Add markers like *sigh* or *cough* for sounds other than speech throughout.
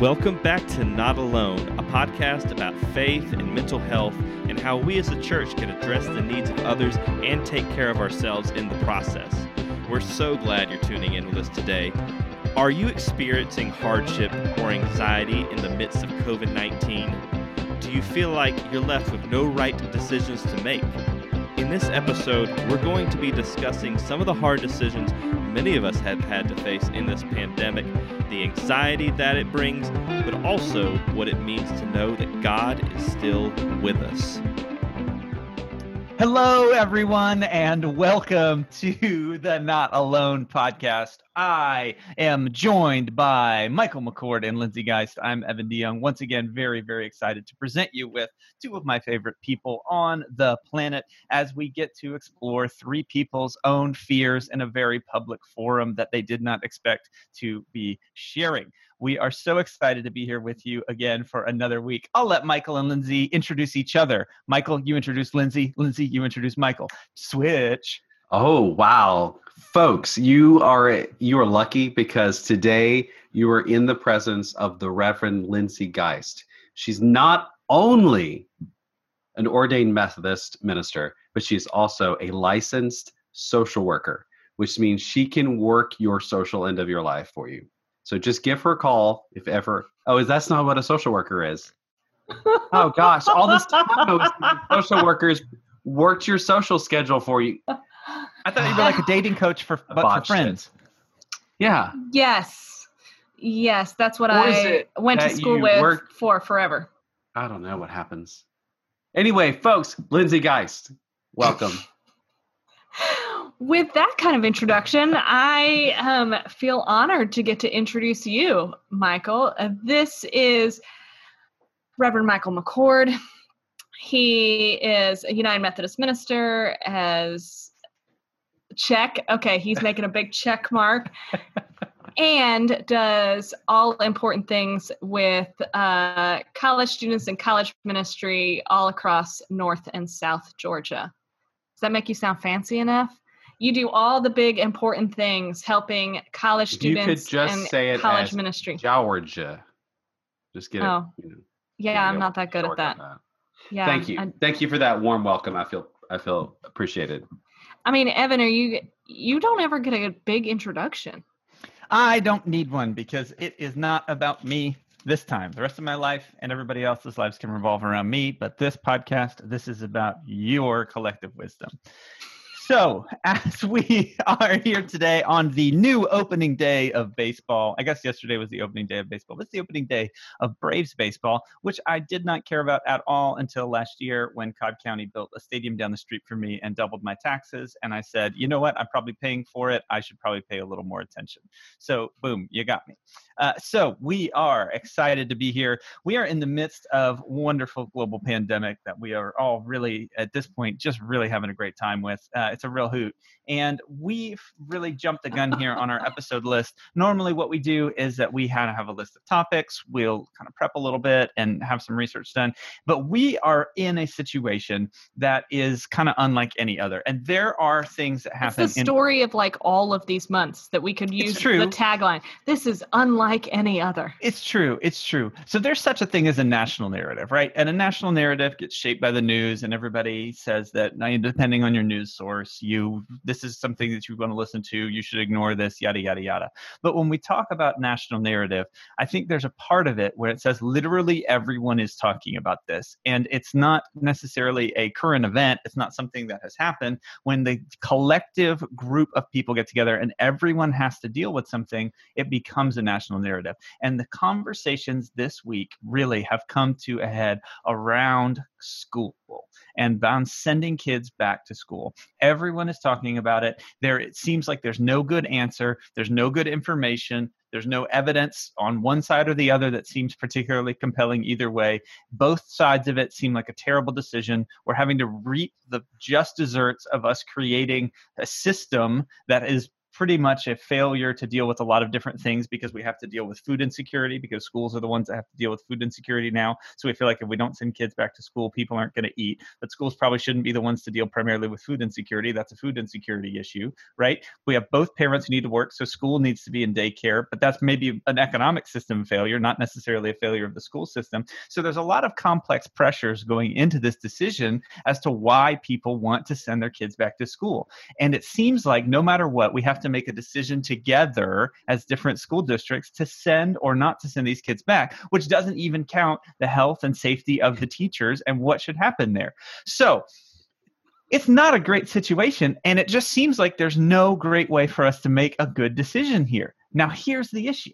Welcome back to Not Alone, a podcast about faith and mental health and how we as a church can address the needs of others and take care of ourselves in the process. We're so glad you're tuning in with us today. Are you experiencing hardship or anxiety in the midst of COVID 19? Do you feel like you're left with no right decisions to make? In this episode, we're going to be discussing some of the hard decisions many of us have had to face in this pandemic, the anxiety that it brings, but also what it means to know that God is still with us. Hello, everyone, and welcome to the Not Alone podcast. I am joined by Michael McCord and Lindsay Geist. I'm Evan DeYoung. Once again, very, very excited to present you with two of my favorite people on the planet as we get to explore three people's own fears in a very public forum that they did not expect to be sharing. We are so excited to be here with you again for another week. I'll let Michael and Lindsay introduce each other. Michael, you introduce Lindsay. Lindsay, you introduce Michael. Switch. Oh wow, folks, you are you are lucky because today you are in the presence of the Reverend Lindsay Geist. She's not only an ordained Methodist minister, but she's also a licensed social worker, which means she can work your social end of your life for you. So just give her a call if ever. Oh, is that's not what a social worker is? *laughs* oh gosh, all this time social workers worked your social schedule for you. I thought you were like a dating coach for but for friends. It. Yeah. Yes. Yes, that's what I went to school with for forever. I don't know what happens. Anyway, folks, Lindsay Geist, welcome. *laughs* with that kind of introduction, I um, feel honored to get to introduce you, Michael. Uh, this is Reverend Michael McCord. He is a United Methodist minister, as check. Okay, he's making a big check mark. *laughs* and does all important things with uh, college students and college ministry all across North and South Georgia. Does that make you sound fancy enough? You do all the big important things helping college students you could just and say it college ministry. Georgia. Just get oh. it. You know, yeah, I'm not that good at that. that. Yeah. Thank you. I, Thank you for that warm welcome. I feel I feel appreciated. I mean, Evan, are you you don't ever get a big introduction. I don't need one because it is not about me this time. The rest of my life and everybody else's lives can revolve around me, but this podcast, this is about your collective wisdom. So, as we *laughs* are here today on the new opening day of baseball, I guess yesterday was the opening day of baseball. This is the opening day of Braves baseball, which I did not care about at all until last year when Cobb County built a stadium down the street for me and doubled my taxes. And I said, you know what? I'm probably paying for it. I should probably pay a little more attention. So, boom, you got me. Uh, so, we are excited to be here. We are in the midst of wonderful global pandemic that we are all really, at this point, just really having a great time with. Uh, it's a real hoot. And we've really jumped the gun here on our *laughs* episode list. Normally, what we do is that we kind of have a list of topics. We'll kind of prep a little bit and have some research done. But we are in a situation that is kind of unlike any other. And there are things that happen. It's the story in, of like all of these months that we could use the tagline. This is unlike any other. It's true. It's true. So there's such a thing as a national narrative, right? And a national narrative gets shaped by the news, and everybody says that depending on your news source, you this is something that you want to listen to you should ignore this yada yada yada. But when we talk about national narrative i think there's a part of it where it says literally everyone is talking about this and it's not necessarily a current event it's not something that has happened. When the collective group of people get together and everyone has to deal with something it becomes a national narrative. And the conversations this week really have come to a head around school and on sending kids back to school. Everyone is talking about it. There it seems like there's no good answer, there's no good information, there's no evidence on one side or the other that seems particularly compelling either way. Both sides of it seem like a terrible decision. We're having to reap the just deserts of us creating a system that is pretty much a failure to deal with a lot of different things because we have to deal with food insecurity because schools are the ones that have to deal with food insecurity now. So we feel like if we don't send kids back to school, people aren't going to eat. But schools probably shouldn't be the ones to deal primarily with food insecurity. That's a food insecurity issue, right? We have both parents who need to work, so school needs to be in daycare, but that's maybe an economic system failure, not necessarily a failure of the school system. So there's a lot of complex pressures going into this decision as to why people want to send their kids back to school. And it seems like no matter what, we have to make a decision together as different school districts to send or not to send these kids back, which doesn't even count the health and safety of the teachers and what should happen there. So, it's not a great situation, and it just seems like there's no great way for us to make a good decision here. Now, here's the issue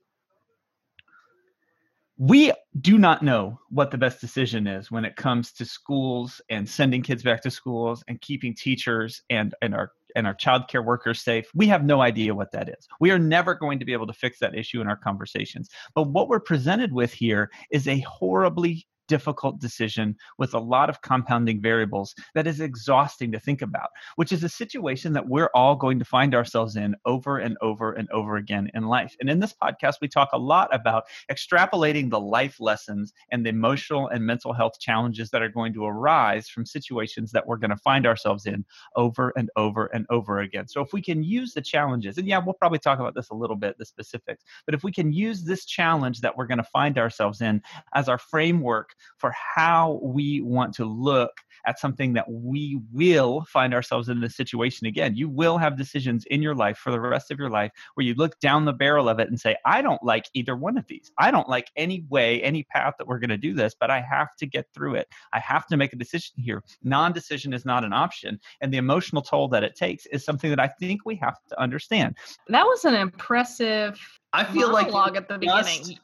we do not know what the best decision is when it comes to schools and sending kids back to schools and keeping teachers and, and our and our child care workers safe. We have no idea what that is. We are never going to be able to fix that issue in our conversations. But what we're presented with here is a horribly difficult decision with a lot of compounding variables that is exhausting to think about, which is a situation that we're all going to find ourselves in over and over and over again in life. And in this podcast, we talk a lot about extrapolating the life lessons and the emotional and mental health challenges that are going to arise from situations that we're going to find ourselves in over and over and over again. So if we can use the challenges, and yeah, we'll probably talk about this a little bit, the specifics, but if we can use this challenge that we're going to find ourselves in as our framework for how we want to look at something that we will find ourselves in this situation again. You will have decisions in your life for the rest of your life where you look down the barrel of it and say, I don't like either one of these. I don't like any way, any path that we're going to do this, but I have to get through it. I have to make a decision here. Non decision is not an option. And the emotional toll that it takes is something that I think we have to understand. That was an impressive I feel like monologue at the just- beginning.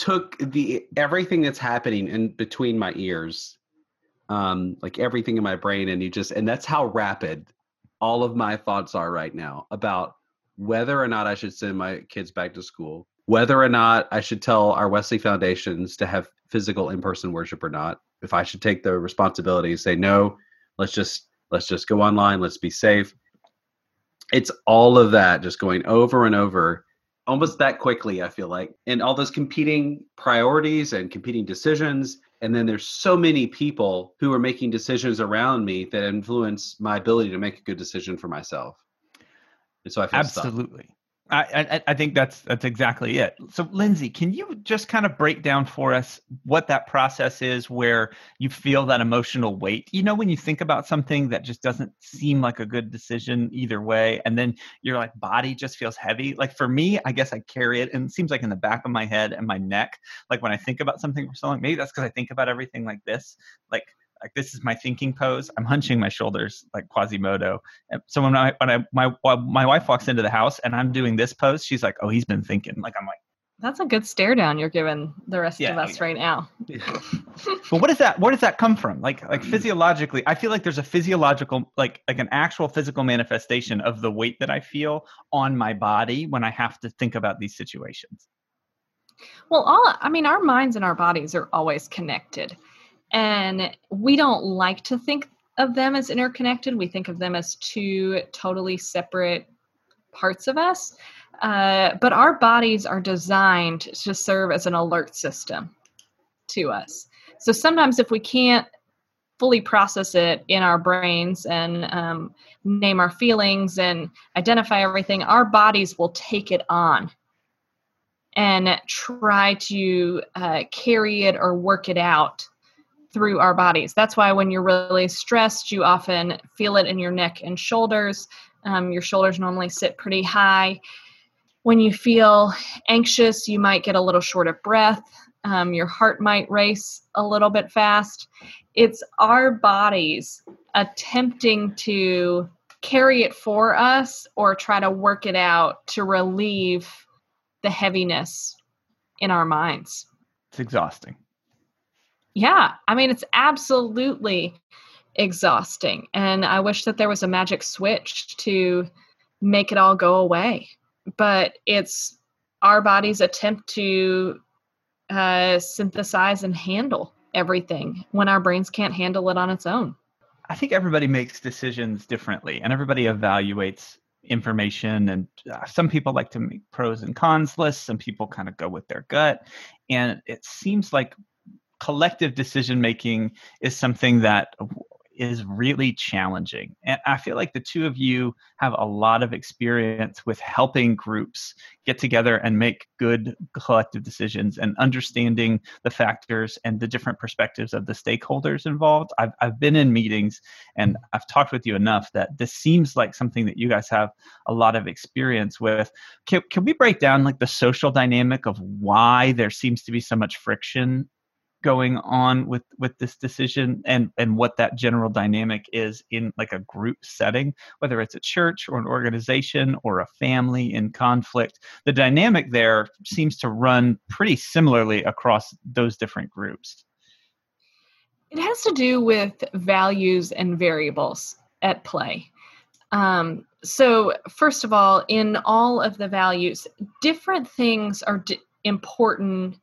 Took the everything that's happening in between my ears um like everything in my brain and you just and that's how rapid all of my thoughts are right now about whether or not I should send my kids back to school whether or not I should tell our Wesley Foundations to have physical in-person worship or not if I should take the responsibility and say no let's just let's just go online let's be safe. It's all of that just going over and over almost that quickly i feel like and all those competing priorities and competing decisions and then there's so many people who are making decisions around me that influence my ability to make a good decision for myself and so i feel. Absolutely. I, I I think that's that's exactly it. So Lindsay, can you just kind of break down for us what that process is where you feel that emotional weight? You know, when you think about something that just doesn't seem like a good decision either way, and then your like body just feels heavy. Like for me, I guess I carry it and it seems like in the back of my head and my neck. Like when I think about something for so long, maybe that's because I think about everything like this. Like like this is my thinking pose. I'm hunching my shoulders like Quasimodo. And so when I when I my my wife walks into the house and I'm doing this pose, she's like, "Oh, he's been thinking." Like I'm like, That's a good stare down you're giving the rest Yeah, of us yeah. right now. *laughs* but what is that? Where does that come from? Like like mm. physiologically, I feel like there's a physiological like like an actual physical manifestation of the weight that I feel on my body when I have to think about these situations. Well, all I mean, our minds and our bodies are always connected. And we don't like to think of them as interconnected. We think of them as two totally separate parts of us. Uh, but our bodies are designed to serve as an alert system to us. So sometimes, if we can't fully process it in our brains and um, name our feelings and identify everything, our bodies will take it on and try to uh, carry it or work it out through our bodies. That's why when you're really stressed, you often feel it in your neck and shoulders. Um, your shoulders normally sit pretty high. When you feel anxious, you might get a little short of breath. Um, your heart might race a little bit fast. It's our bodies attempting to carry it for us or try to work it out to relieve the heaviness in our minds. It's exhausting. Yeah, I mean, it's absolutely exhausting. And I wish that there was a magic switch to make it all go away. But it's our body's attempt to uh, synthesize and handle everything when our brains can't handle it on its own. I think everybody makes decisions differently and everybody evaluates information and uh, some people like to make pros and cons lists some people kind of go with their gut and it seems like collective decision making is something that is really challenging. And I feel like the two of you have a lot of experience with helping groups get together and make good collective decisions and understanding the factors and the different perspectives of the stakeholders involved. I've, I've been in meetings and I've talked with you enough that this seems like something that you guys have a lot of experience with. Can, can we break down like the social dynamic of why there seems to be so much friction going on with with this decision and and what that general dynamic is in like a group setting whether it's a church or an organization or a family in conflict the dynamic there seems to run pretty similarly across those different groups. It has to do with values and variables at play. Um, so first of all in all of the values different things are d- important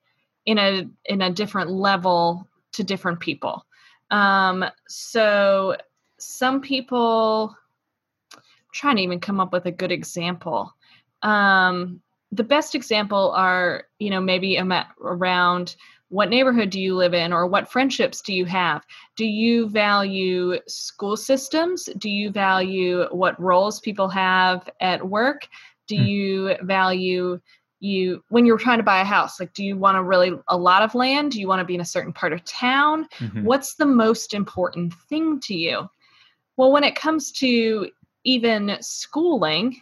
in a in a different level to different people. Um, so some people I'm trying to even come up with a good example. Um, the best example are you know maybe around what neighborhood do you live in or what friendships do you have do you value school systems do you value what roles people have at work do hmm. you value you when you're trying to buy a house like do you want to really a lot of land? Do you want to be in a certain part of town? Mm-hmm. what's the most important thing to you? Well when it comes to even schooling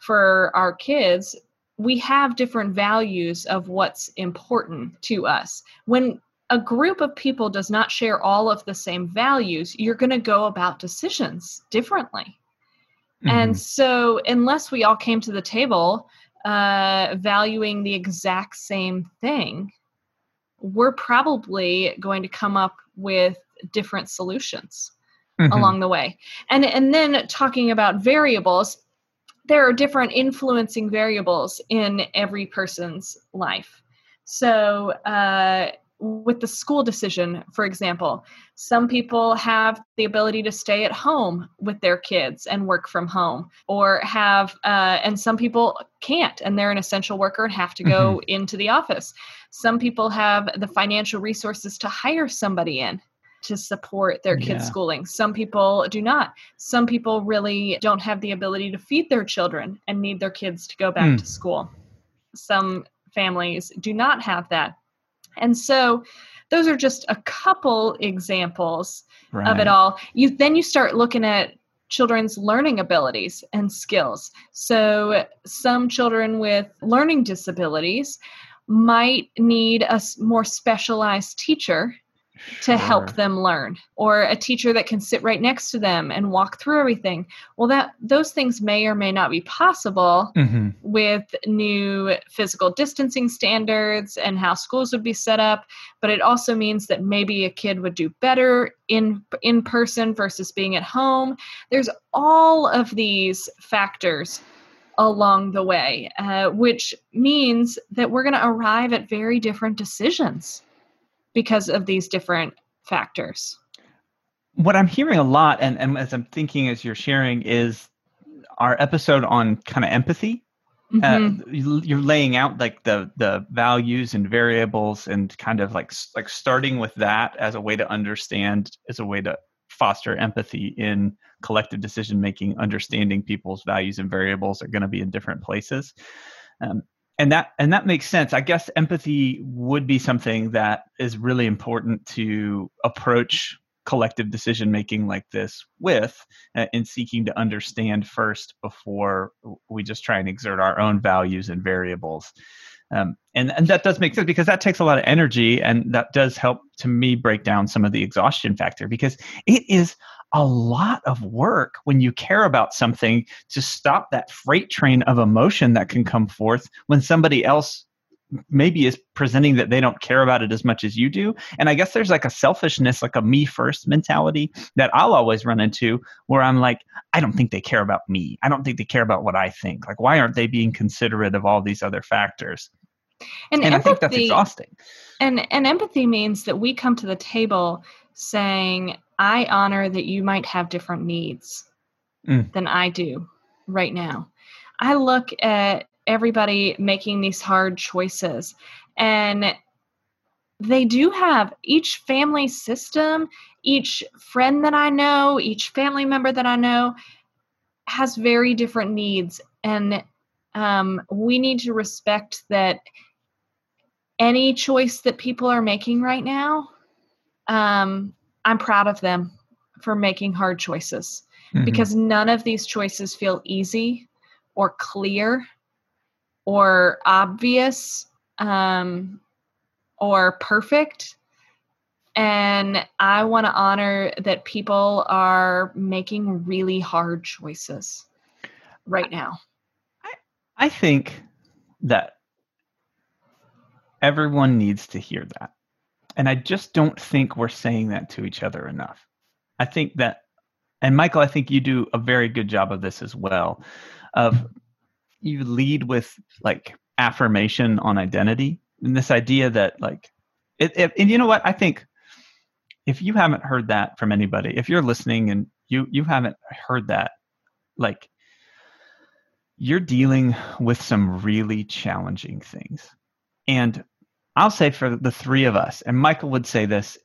for our kids we have different values of what's important to us. When a group of people does not share all of the same values you're going to go about decisions differently. Mm-hmm. and so unless we all came to the table uh, valuing the exact same thing, we're probably going to come up with different solutions mm-hmm. along the way. And and then talking about variables, there are different influencing variables in every person's life. So uh, with the school decision, for example, some people have the ability to stay at home with their kids and work from home, or have, uh, and some people can't, and they're an essential worker and have to go mm-hmm. into the office. Some people have the financial resources to hire somebody in to support their kids' yeah. schooling. Some people do not. Some people really don't have the ability to feed their children and need their kids to go back mm. to school. Some families do not have that and so those are just a couple examples right. of it all. You then you start looking at children's learning abilities and skills. So some children with learning disabilities might need a more specialized teacher to help them learn or a teacher that can sit right next to them and walk through everything. Well that those things may or may not be possible mm-hmm. with new physical distancing standards and how schools would be set up but it also means that maybe a kid would do better in in person versus being at home. There's all of these factors along the way uh, which means that we're going to arrive at very different decisions because of these different factors. What I'm hearing a lot, and, and as I'm thinking as you're sharing, is our episode on kind of empathy. Uh, mm-hmm. Uh, you're laying out like the the values and variables and kind of like like starting with that as a way to understand as a way to foster empathy in collective decision making understanding people's values and variables are going to be in different places um, and that and that makes sense. I guess empathy would be something that is really important to approach collective decision making like this with uh, in seeking to understand first before we just try and exert our own values and variables. Um, and, and that does make sense because that takes a lot of energy and that does help to me break down some of the exhaustion factor because it is a lot of work when you care about something to stop that freight train of emotion that can come forth when somebody else maybe is presenting that they don't care about it as much as you do. And I guess there's like a selfishness, like a me first mentality that I'll always run into where I'm like, I don't think they care about me. I don't think they care about what I think. Like, why aren't they being considerate of all these other factors? And, and empathy, I think that's exhausting. And and empathy means that we come to the table saying, I honor that you might have different needs mm. than I do. right now. I look at everybody making these hard choices and they do have each family system, each friend that I know, each family member that I know has very different needs. And um, we need to respect that any choice that people are making right now, um, I'm proud of them for making hard choices mm-hmm. because none of these choices feel easy or clear or obvious um, or perfect. And I want to honor that people are making really hard choices right now. I, I think that everyone needs to hear that. And I just don't think we're saying that to each other enough. I think that, and Michael, I think you do a very good job of this as well. Of you lead with like affirmation on identity and this idea that like it, it, and you know what i think if you haven't heard that from anybody if you're listening and you you haven't heard that like you're dealing with some really challenging things and i'll say for the three of us and michael would say this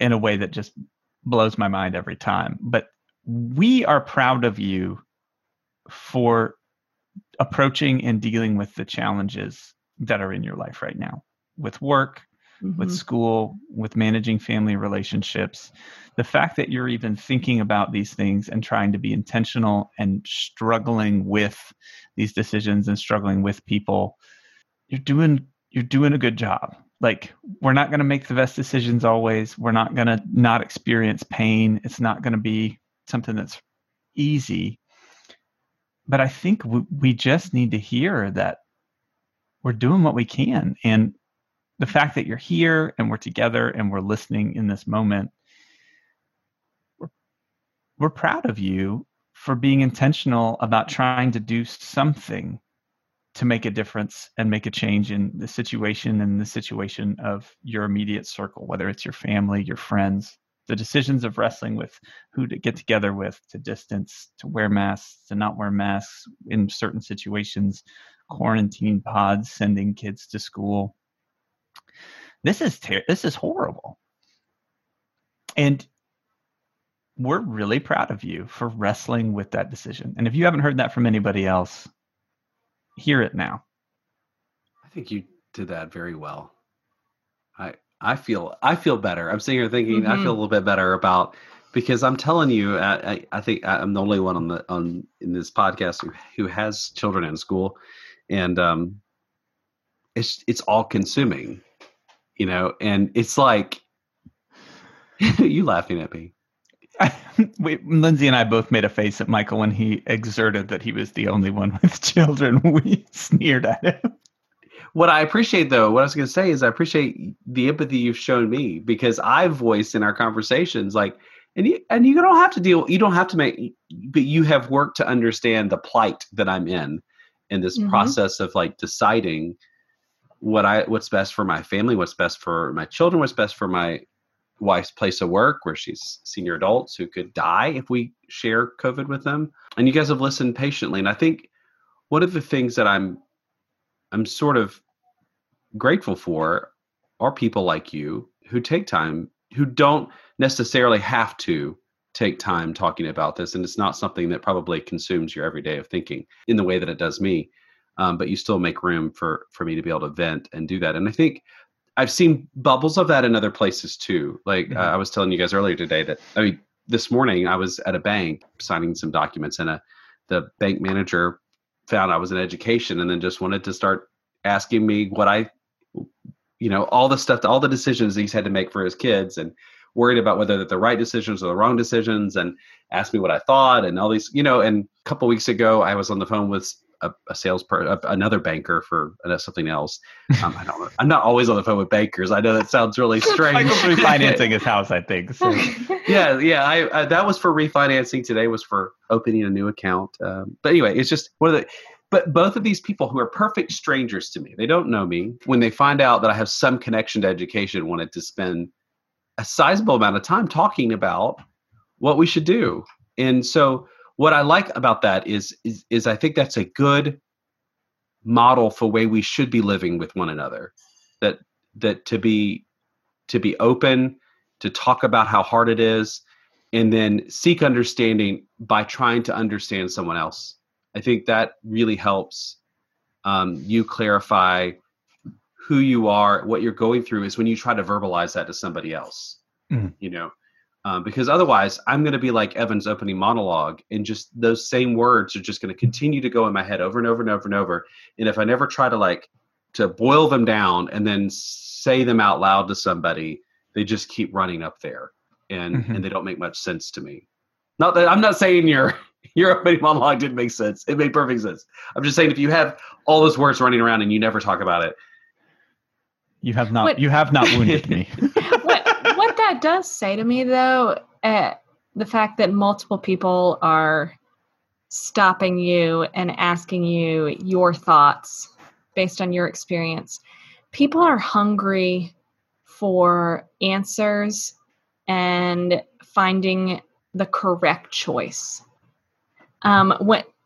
in a way that just blows my mind every time but we are proud of you for approaching and dealing with the challenges that are in your life right now with work, mm-hmm. with school, with managing family relationships. The fact that you're even thinking about these things and trying to be intentional and struggling with these decisions and struggling with people, you're doing you're doing a good job. Like we're not going to make the best decisions always. We're not going to not experience pain. It's not going to be something that's easy. But I think we just need to hear that we're doing what we can. And the fact that you're here and we're together and we're listening in this moment, we're, we're proud of you for being intentional about trying to do something to make a difference and make a change in the situation and the situation of your immediate circle, whether it's your family, your friends, the decisions of wrestling with who to get together with, to distance, to wear masks, to not wear masks in certain situations, quarantine pods, sending kids to school. This is ter- this is horrible. And we're really proud of you for wrestling with that decision. And if you haven't heard that from anybody else, hear it now. I think you did that very well. I I feel I feel better. I'm sitting here thinking mm-hmm. I feel a little bit better about because I'm telling you, I, I, I think I'm the only one on the on in this podcast who who has children in school, and um, it's it's all consuming, you know, and it's like *laughs* you laughing at me. *laughs* we, Lindsay and I both made a face at Michael when he exerted that he was the only one *laughs* with children. *laughs* We sneered at him. What I appreciate, though, what I was going to say is I appreciate the empathy you've shown me because I've voiced in our conversations, like, and you and you don't have to deal. You don't have to make, but you have worked to understand the plight that I'm in, in this mm-hmm. process of like deciding what I what's best for my family, what's best for my children, what's best for my wife's place of work, where she's senior adults who could die if we share COVID with them. And you guys have listened patiently, and I think one of the things that I'm I'm sort of grateful for are people like you who take time, who don't necessarily have to take time talking about this. And it's not something that probably consumes your everyday of thinking in the way that it does me. Um, but you still make room for for me to be able to vent and do that. And I think I've seen bubbles of that in other places too. Like mm-hmm. uh, I was telling you guys earlier today that I mean this morning I was at a bank signing some documents and a the bank manager found I was in education and then just wanted to start asking me what I, you know, all the stuff, all the decisions he's had to make for his kids and worried about whether they're the right decisions or the wrong decisions and asked me what I thought and all these, you know, and a couple weeks ago I was on the phone with a, a salesperson, another banker for uh, something else. *laughs* Um, I don't. I'm not always on the phone with bankers. I know that sounds really strange. Michael's refinancing his house, I think. So. *laughs* yeah, yeah. I, I, that was for refinancing. Today was for opening a new account. Um, but anyway, it's just one of the. But both of these people who are perfect strangers to me, they don't know me. When they find out that I have some connection to education, wanted to spend a sizable amount of time talking about what we should do. And so what I like about that is is, is I think that's a good model for way we should be living with one another. That that to be to be open, to talk about how hard it is, and then seek understanding by trying to understand someone else. I think that really helps um, you clarify who you are, what you're going through, is when you try to verbalize that to somebody else. Mhm. You know, um, because otherwise, I'm going to be like Evan's opening monologue, and just those same words are just going to continue to go in my head over and over and over and over. And if I never try to like to boil them down and then say them out loud to somebody, they just keep running up there, and Mhm. and they don't make much sense to me. Not that I'm not saying your *laughs* your opening monologue didn't make sense. It made perfect sense. I'm just saying if you have all those words running around and you never talk about it, You have not What- you have not wounded *laughs* me. what that does say to me though uh, the fact that multiple people are stopping you and asking you your thoughts based on your experience. People are hungry for answers and finding the correct choice. Um,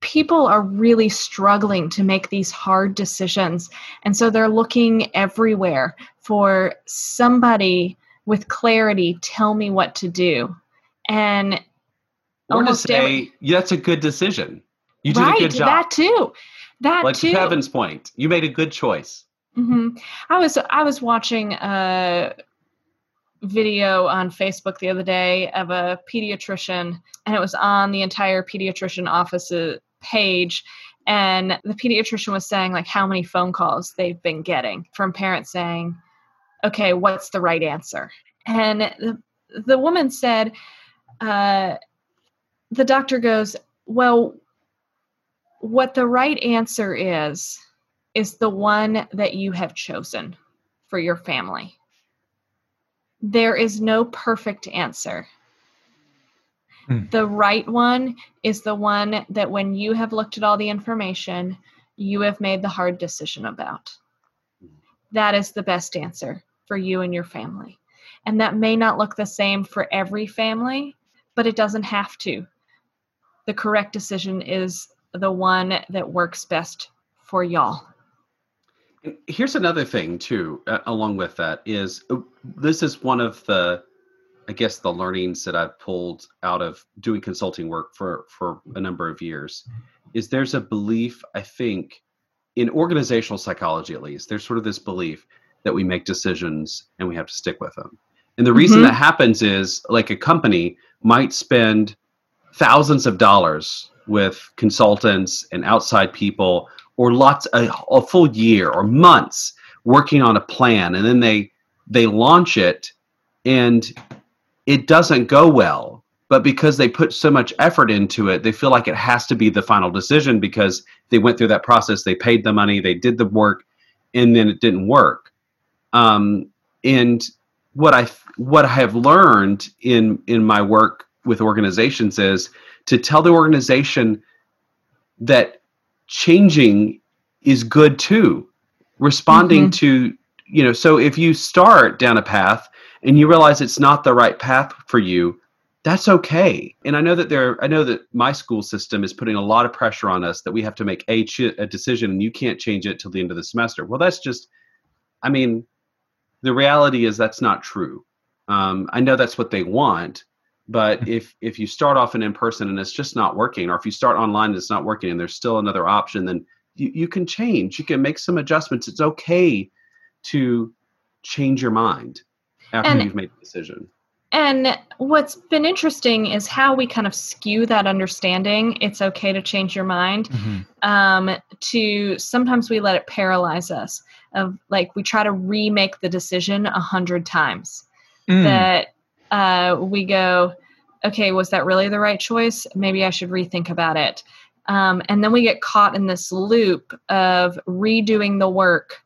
people are really struggling to make these hard decisions and so they're looking everywhere for somebody with clarity tell me what to do and or to Almost every- say yeah, that's a good decision. You did right a good job. that too that like too to Kevin's point, you made a good choice. hmm I was I was watching a video on Facebook the other day of a pediatrician, and it was on the entire pediatrician office uh, page. And the pediatrician was saying like how many phone calls they've been getting from parents saying, "Okay, what's the right answer?" And the, the woman said, uh, "The doctor goes, well, what the right answer is." is the one that you have chosen for your family. There is no perfect answer. Hmm. The right one is the one that when you have looked at all the information, you have made the hard decision about. That is the best answer for you and your family. And that may not look the same for every family, but it doesn't have to. The correct decision is the one that works best for y'all. Here's another thing too, uh, along with that is uh, this is one of the, I guess the learnings that I've pulled out of doing consulting work for for a number of years, is there's a belief I think, in organizational psychology at least, there's sort of this belief that we make decisions and we have to stick with them. And the reason Mhm. that happens is like a company might spend thousands of dollars with consultants and outside people or lots a, a full year or months working on a plan and then they they launch it and it doesn't go well but because they put so much effort into it they feel like it has to be the final decision because they went through that process. They paid the money they did the work and then it didn't work. Um, and what i what i have learned in in my work with organizations is to tell the organization that changing is good too. Responding Mhm. to you know so if you start down a path and you realize it's not the right path for you that's okay. And i know that there i know that my school system is putting a lot of pressure on us that we have to make a, ch- a decision and you can't change it till the end of the semester. Well that's just i mean the reality is that's not true. Um, i know that's what they want but *laughs* if if you start off in in person and it's just not working or if you start online and it's not working and there's still another option then you, you can change. You can make some adjustments. It's okay to change your mind after And- you've made the decision And what's been interesting is how we kind of skew that understanding. It's okay to change your mind. Mhm. Um, to sometimes we let it paralyze us. Of like we try to remake the decision a hundred times. Mm. That uh, we go, okay, was that really the right choice? Maybe I should rethink about it. Um, and then we get caught in this loop of redoing the work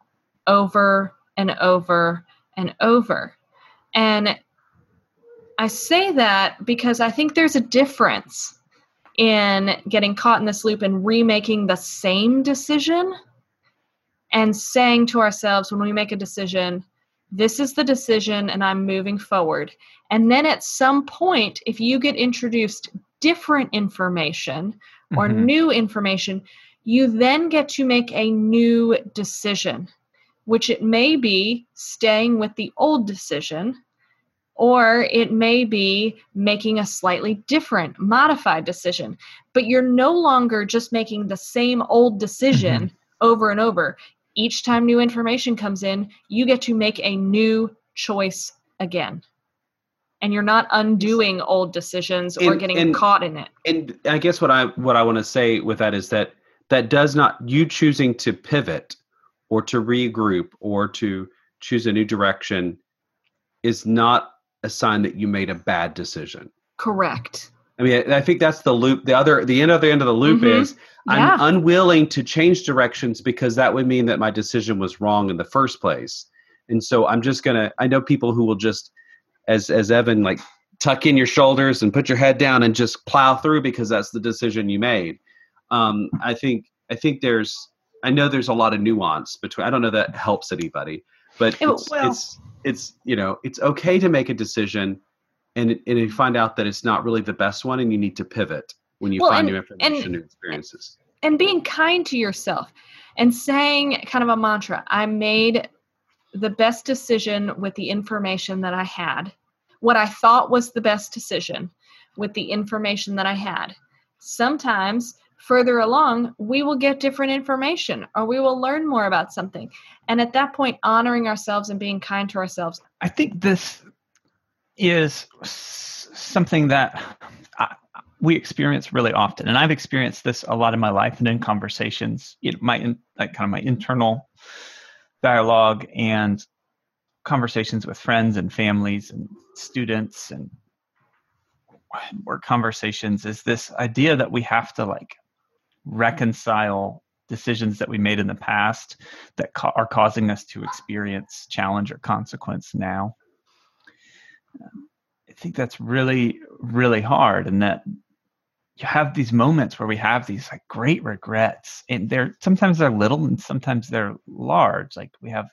over and over and over. And I say that because I think there's a difference in getting caught in this loop and remaking the same decision and saying to ourselves when we make a decision, this is the decision and I'm moving forward. And then at some point, if you get introduced different information or Mhm. new information, you then get to make a new decision, which it may be staying with the old decision, or it may be making a slightly different, modified decision. But you're no longer just making the same old decision mm-hmm. over and over. Each time new information comes in, you get to make a new choice again. And you're not undoing old decisions or And- getting and- caught in it. and I guess what I what I want to say with that is that that does not you choosing to pivot or to regroup or to choose a new direction is not a sign that you made a bad decision. Correct. I mean, I think that's the loop. The other, the end of the end of the loop Mhm. is Yeah. I'm unwilling to change directions because that would mean that my decision was wrong in the first place. And so I'm just gonna. I know people who will just, as as Evan, like tuck in your shoulders and put your head down and just plow through because that's the decision you made. Um, I think I think there's. I know there's a lot of nuance between. I don't know that helps anybody, but Yeah, it's, well- it's it's you know it's okay to make a decision, and and you find out that it's not really the best one, and you need to pivot when you Well, find and- new information, and- new experiences. and being kind to yourself and saying kind of a mantra i made the best decision with the information that i had what i thought was the best decision with the information that i had sometimes further along we will get different information or we will learn more about something and at that point honoring ourselves and being kind to ourselves I think this is something that we experience really often, and I've experienced this a lot in my life and in conversations. You know, my in, like kind of my internal dialogue and conversations with friends and families and students and work conversations is this idea that we have to like reconcile decisions that we made in the past that ca- are causing us to experience challenge or consequence now. I think that's really, really hard, and that you have these moments where we have these like great regrets, and they're sometimes they're little and sometimes they're large. Like we have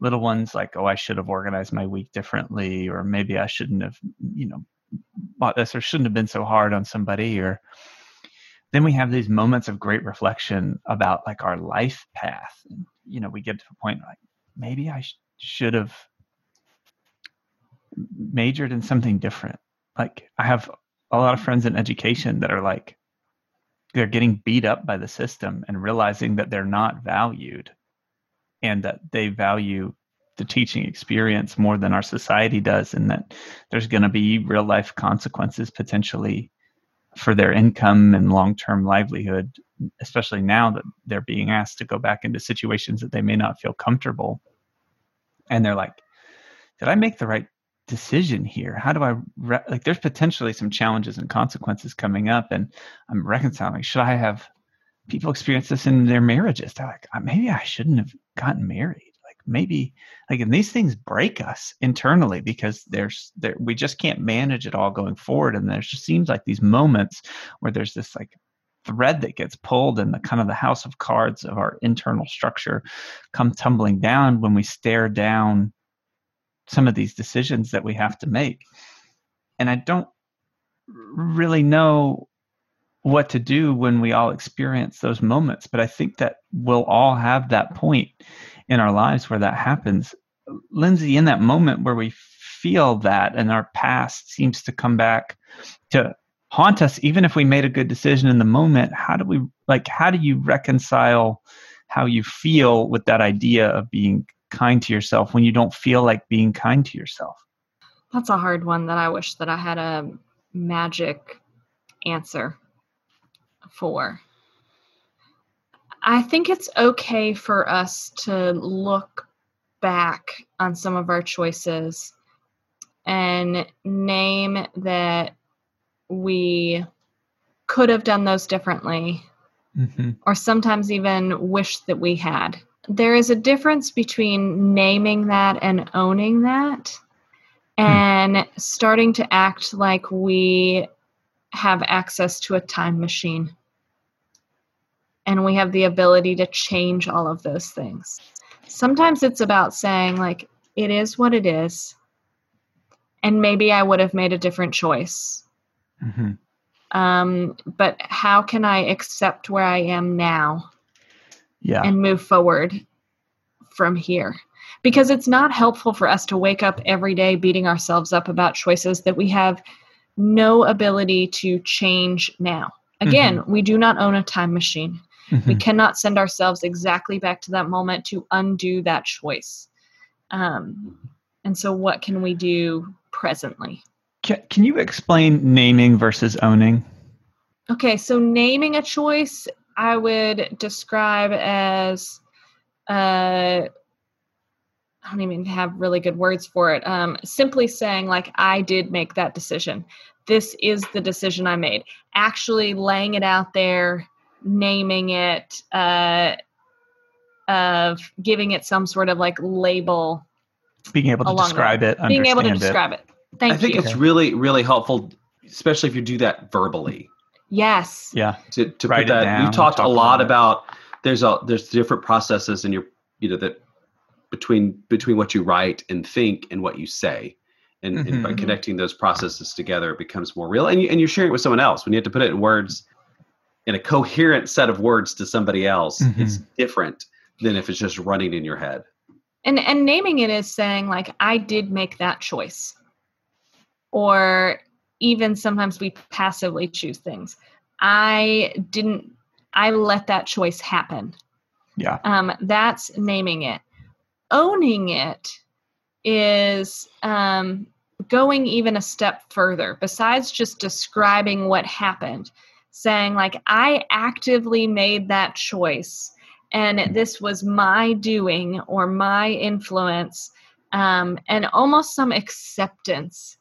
little ones like, oh, I should have organized my week differently, or maybe I shouldn't have, you know, bought this, or shouldn't have been so hard on somebody, or then we have these moments of great reflection about like our life path. And, you know we get to a point like maybe i sh- should have majored in something different. Like i have a lot of friends in education that are like they're getting beat up by the system and realizing that they're not valued and that they value the teaching experience more than our society does and that there's going to be real life consequences potentially for their income and long-term livelihood especially now that they're being asked to go back into situations that they may not feel comfortable. And they're like did i make the right decision here? How do i re-? like there's potentially some challenges and consequences coming up and i'm reconciling should i have people experience this in their marriages? They're like "Uh, maybe i shouldn't have gotten married maybe like and these things break us internally because there's there we just can't manage it all going forward. And there just seems like these moments where there's this like thread that gets pulled and the kind of the house of cards of our internal structure come tumbling down when we stare down some of these decisions that we have to make. And i don't really know what to do when we all experience those moments but i think that we'll all have that point in our lives where that happens. Lindsay in that moment where we feel that and our past seems to come back to haunt us even if we made a good decision in the moment how do we like how do you reconcile how you feel with that idea of being kind to yourself when you don't feel like being kind to yourself? That's a hard one that i wish that i had a magic answer for i think it's okay for us to look back on some of our choices and name that we could have done those differently mm-hmm. or sometimes even wish that we had. There is a difference between naming that and owning that and starting to act like we have access to a time machine and we have the ability to change all of those things. Sometimes it's about saying, like, it is what it is, and maybe I would have made a different choice. Mm-hmm. um, but how can I accept where I am now Yeah. and move forward from here? Because it's not helpful for us to wake up every day beating ourselves up about choices that we have no ability to change now. Again, we do not own a time machine. We Mhm. cannot send ourselves exactly back to that moment to undo that choice. Um, and so, what can we do presently? Can, can you explain naming versus owning? Okay, so naming a choice, I would describe as uh, I don't even have really good words for it. Um, simply saying, like, I did make that decision. This is the decision I made. Actually, laying it out there, naming it, uh, of giving it some sort of like label, Being able to describe it, being able to understand it. describe it. Thank I think you. it's really, really helpful, especially if you do that verbally. yes. Yeah. To, to Write put it that, down, we've talked talk a lot about about there's a there's different processes in your you know that between between what you write and think and what you say, and, and by Mhm. connecting those processes together, it becomes more real. And you, and you're sharing it with someone else. When you have to put it in words, in a coherent set of words to somebody else, it's different than if it's just running in your head. and and naming it is saying like i did make that choice. Or even sometimes we passively choose things. I didn't i let that choice happen. Yeah. um, that's naming it. Owning it is um, going even a step further. Besides just describing what happened saying like i actively made that choice and this was my doing or my influence um, and almost some acceptance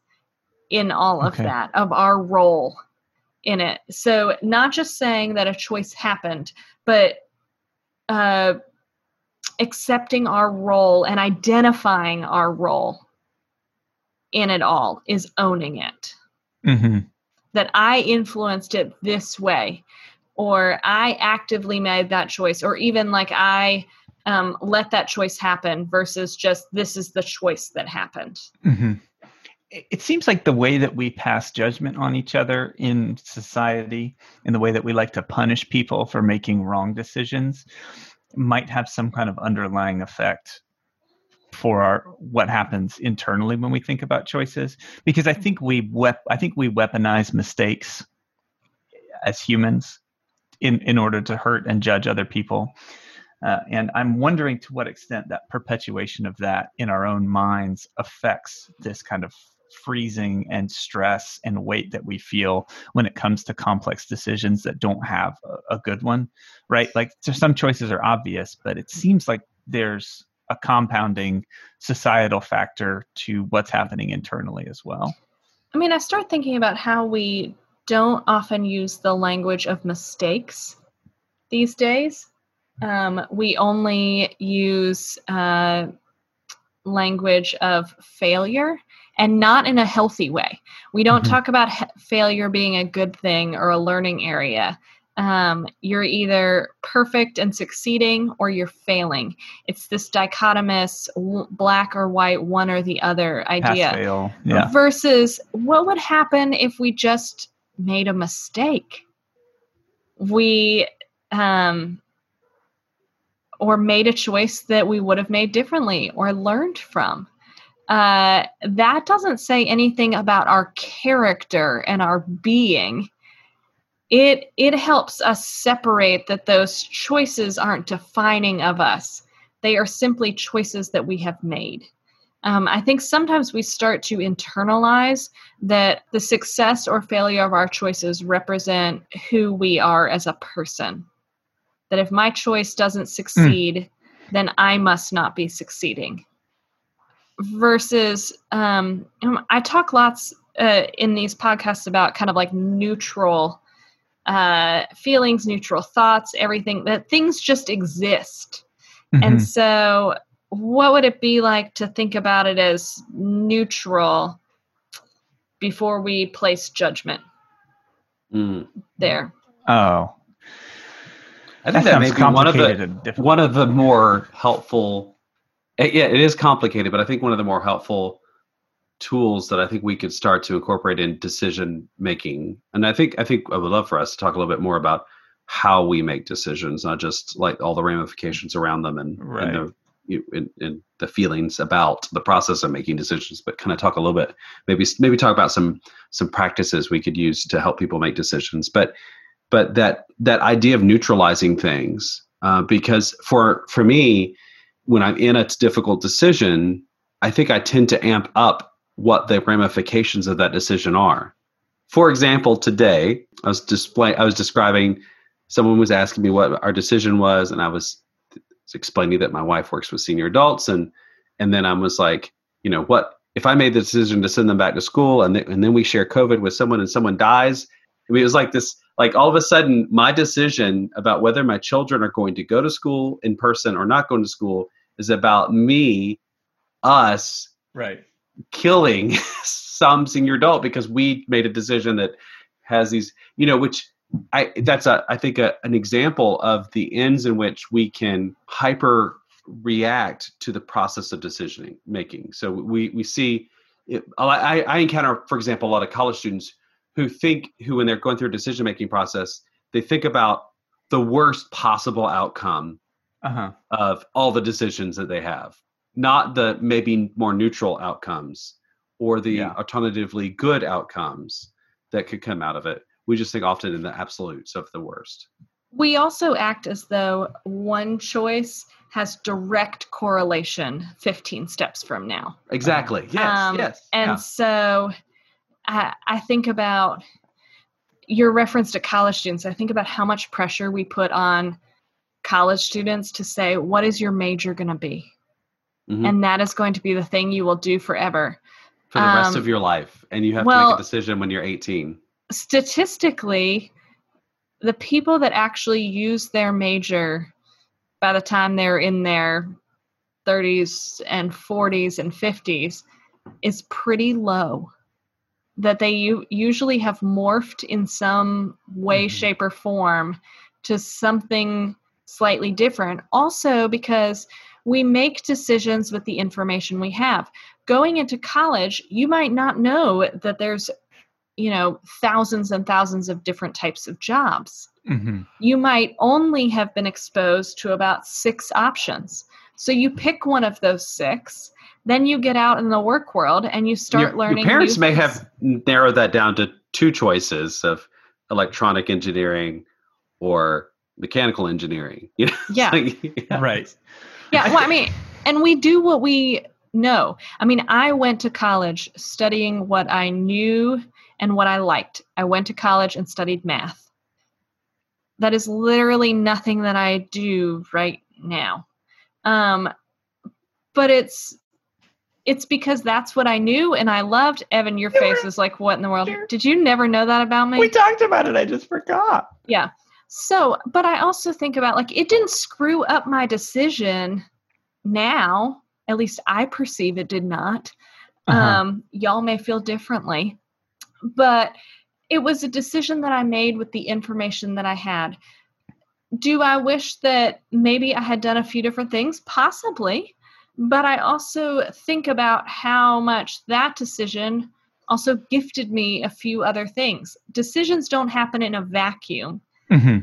in all of Okay. that of our role in it. So not just saying that a choice happened but uh, accepting our role and identifying our role in it all is owning it. Hmm that I influenced it this way, or I actively made that choice, or even like I um, let that choice happen versus just this is the choice that happened. hmm It it seems like the way that we pass judgment on each other in society and the way that we like to punish people for making wrong decisions might have some kind of underlying effect for our what happens internally when we think about choices because i think we wep- i think we weaponize mistakes as humans in in order to hurt and judge other people. Uh, and i'm wondering to what extent that perpetuation of that in our own minds affects this kind of freezing and stress and weight that we feel when it comes to complex decisions that don't have a, a good one right? Like so some choices are obvious but it seems like there's a compounding societal factor to what's happening internally as well I mean, I start thinking about how we don't often use the language of mistakes these days. Um, we only use uh, language of failure and not in a healthy way. We don't Mhm. talk about he- failure being a good thing or a learning area. Um, you're either perfect and succeeding or you're failing. It's this dichotomous black or white, one or the other pass idea fail. Yeah. versus what would happen if we just made a mistake? We um or made a choice that we would have made differently or learned from. Uh that doesn't say anything about our character and our being it it helps us separate that those choices aren't defining of us they are simply choices that we have made um, I think sometimes we start to internalize that the success or failure of our choices represent who we are as a person. That if my choice doesn't succeed, then I must not be succeeding. Versus, um, um, I talk lots uh, in these podcasts about kind of like neutral uh, feelings, neutral thoughts, everything, that things just exist. Mhm. And so, what would it be like to think about it as neutral before we place judgment Mm. there? oh I think that, may sounds be one of the one of the more helpful. Yeah, it is complicated, but I think one of the more helpful tools that I think we could start to incorporate in decision making. And I think I think I would love for us to talk a little bit more about how we make decisions, not just like all the ramifications around them and, Right. and the you, and, and the feelings about the process of making decisions, but kind of talk a little bit, maybe maybe talk about some some practices we could use to help people make decisions. But but that that idea of neutralizing things, uh, because for for me, when I'm in a difficult decision, I think I tend to amp up what the ramifications of that decision are. For example, today I was display I was describing someone was asking me what our decision was, and I was explaining that my wife works with senior adults, and and then I was like, you know, what if I made the decision to send them back to school, and th- and then we share COVID with someone, and someone dies? I mean, it was like this, like all of a sudden, my decision about whether my children are going to go to school in person or not going to school is about me, us, Right. Killing *laughs* some senior adult because we made a decision that has these you know which i that's a i think a, an example of the ends in which we can hyper react to the process of decision making so we we see it, I, I encounter for example a lot of college students who think who when they're going through a decision making process they think about the worst possible outcome Uh huh. of all the decisions that they have, not the maybe more neutral outcomes or the Yeah. alternatively good outcomes that could come out of it. We just think often in the absolutes of the worst. We also act as though one choice has direct correlation 15 steps from now. Exactly. Yes. Um, yes. And yeah. so I, I think about your reference to college students. I think about how much pressure we put on college students to say, what is your major going to be? Mhm. And that is going to be the thing you will do forever. For the rest um, of your life, and you have to make a decision when you're 18. Statistically, the people that actually use their major by the time they're in their 30s and 40s and 50s is pretty low. That they u- usually have morphed in some way, Mhm. shape, or form to something slightly different. Also, because we make decisions with the information we have. Going into college, you might not know that there's, you know, thousands and thousands of different types of jobs Mm-hmm. you might only have been exposed to about six options. So you pick one of those six, then you get out in the work world and you start your, learning. Your parents may things. have narrowed that down to two choices of electronic engineering or mechanical engineering. *laughs* You know? Yeah. *laughs* yeah. Right. Yeah. Well, I mean, and we do what we know. I mean, I went to college studying what I knew and what I liked. I went to college and studied math. That is literally nothing that I do right now. Um, but it's it's because that's what I knew and I loved. Evan, your You face were- is like, what in the world? Did you never know that about me? We talked about it. I just forgot. Yeah. So, but I also think about like it didn't screw up my decision now. At least I perceive it did not. Uh-huh. Um, y'all may feel differently, but it was a decision that I made with the information that I had. Do I wish that maybe I had done a few different things? Possibly. But I also think about how much that decision also gifted me a few other things. Decisions don't happen in a vacuum hmm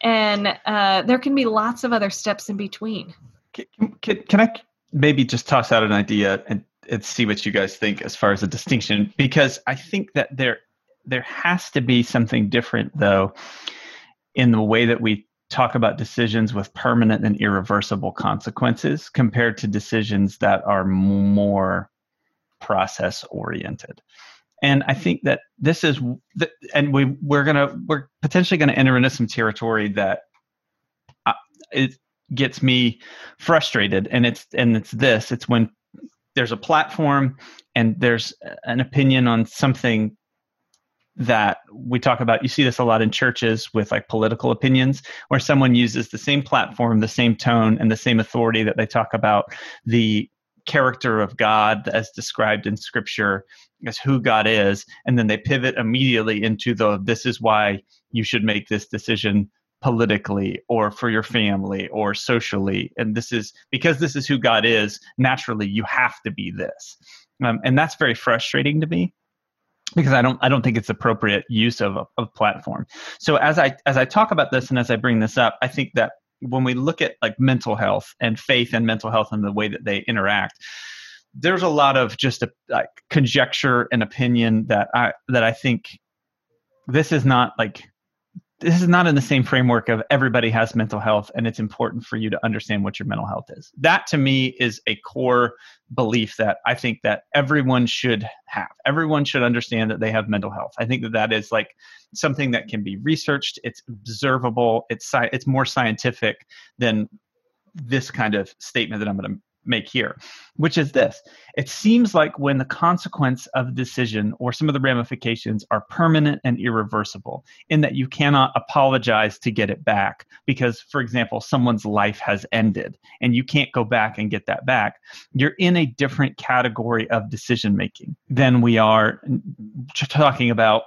and uh, there can be lots of other steps in between. Can, can, can I maybe just toss out an idea and, and see what you guys think as far as a distinction? Because I think that there there has to be something different though in the way that we talk about decisions with permanent and irreversible consequences compared to decisions that are more process oriented and i think that this is th- and we we're gonna we're potentially gonna enter into some territory that uh, it gets me frustrated. And it's and it's this it's when there's a platform and there's an opinion on something that we talk about. You see this a lot in churches with like political opinions where someone uses the same platform the same tone and the same authority that they talk about the character of god as described in scripture as who god is and then they pivot immediately into the this is why you should make this decision politically or for your family or socially and this is because this is who god is naturally you have to be this um, and that's very frustrating to me because I don't I don't think it's appropriate use of a of platform. So as I as I talk about this and as I bring this up, I think that when we look at like mental health and faith and mental health and the way that they interact, there's a lot of just a like conjecture and opinion that I that I think this is not like this is not in the same framework of everybody has mental health and it's important for you to understand what your mental health is. That to me is a core belief that i think that everyone should have. Everyone should understand that they have mental health. I think that that is like something that can be researched. It's observable. It's it's more scientific than this kind of statement that i'm going to make here, which is this. It seems like when the consequence of decision or some of the ramifications are permanent and irreversible, in that you cannot apologize to get it back because, for example, someone's life has ended and you can't go back and get that back, you're in a different category of decision making than we are mm, talking about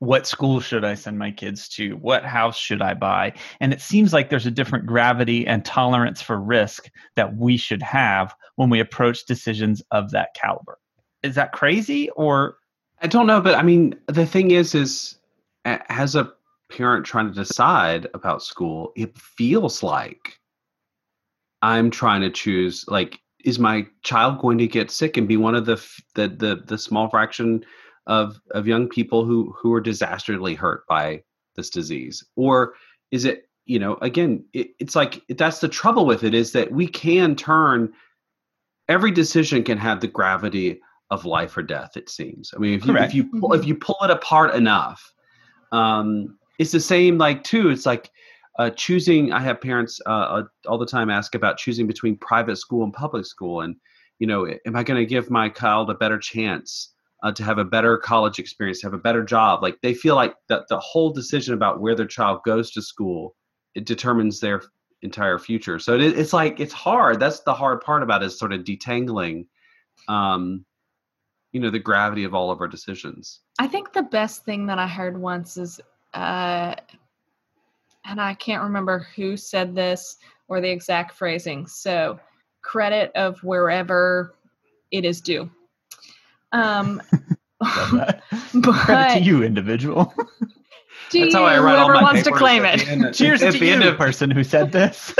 what school should I send my kids to? What house should I buy? And it seems like there's a different gravity and tolerance for risk that we should have when we approach decisions of that caliber. Is that crazy or? I don't know, but I mean, the thing is, is as a parent trying to decide about school, it feels like I'm trying to choose like is my child going to get sick and be one of the the the, the small fraction of of young people who who are disastrously hurt by this disease or is it you know again it, it's like that's the trouble with it is that we can turn every decision can have the gravity of life or death it seems i mean if you Correct. if you pull, if mm-hmm. you pull it apart enough um it's the same like too it's like uh, choosing i have parents uh, uh all the time ask about choosing between private school and public school and you know am i going to give my child a better chance uh, to have a better college experience, have a better job. Like they feel like that the whole decision about where their child goes to school it determines their entire future. So it, it's like it's hard. That's the hard part about it is sort of detangling, um, you know, the gravity of all of our decisions. I think the best thing that I heard once is, uh, and I can't remember who said this or the exact phrasing. So credit of wherever it is due. Um, *laughs* *laughs* but Credit to you, individual. *laughs* To That's you, how I write whoever all my wants to claim it. End, Cheers to the you, of person who said this.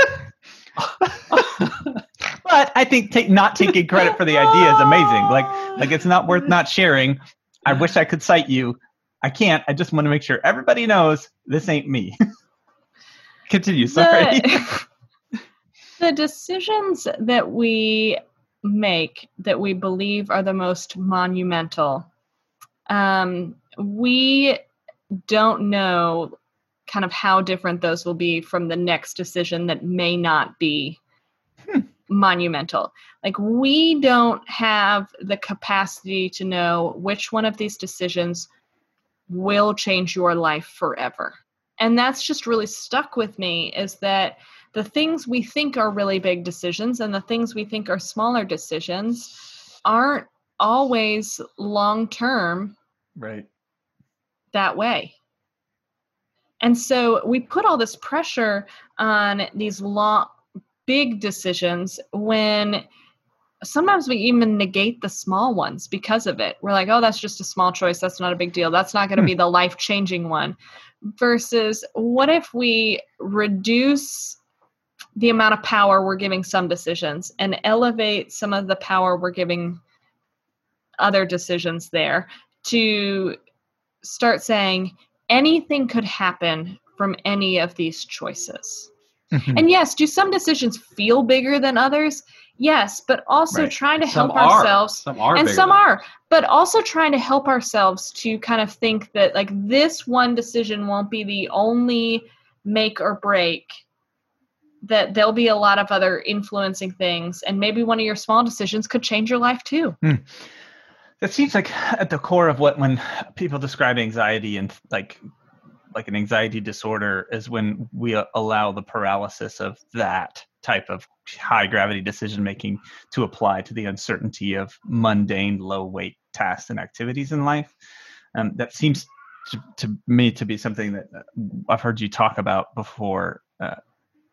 but I think take, not taking credit for the idea is amazing. Like, like it's not worth not sharing. I wish I could cite you. I can't. I just want to make sure everybody knows this ain't me. Continue. Sorry. The, the decisions that we make that we believe are the most monumental, um, we don't know kind of how different those will be from the next decision that may not be hmm. monumental. Like, we don't have the capacity to know which one of these decisions will change your life forever. And that's just really stuck with me is that the things we think are really big decisions and the things we think are smaller decisions aren't always long term right. that way. And so we put all this pressure on these long big decisions when sometimes we even negate the small ones because of it. We're like oh that's just a small choice. That's not a big deal. That's not going to hmm. be the life changing one. Versus what if we reduce the amount of power we're giving some decisions and elevate some of the power we're giving other decisions there to start saying anything could happen from any of these choices. Mm-hmm. And yes, do some decisions feel bigger than others? Yes, but also right. trying to some help are. ourselves. Some are and some are, but also trying to help ourselves to kind of think that like this one decision won't be the only make or break that there'll be a lot of other influencing things and maybe one of your small decisions could change your life too. That seems like at the core of what when people describe anxiety and like like an anxiety disorder is when we allow the paralysis of that type of high gravity decision making to apply to the uncertainty of mundane low weight tasks and activities in life. Um, that seems to, to, me to be something that uh, i've heard you talk about before uh,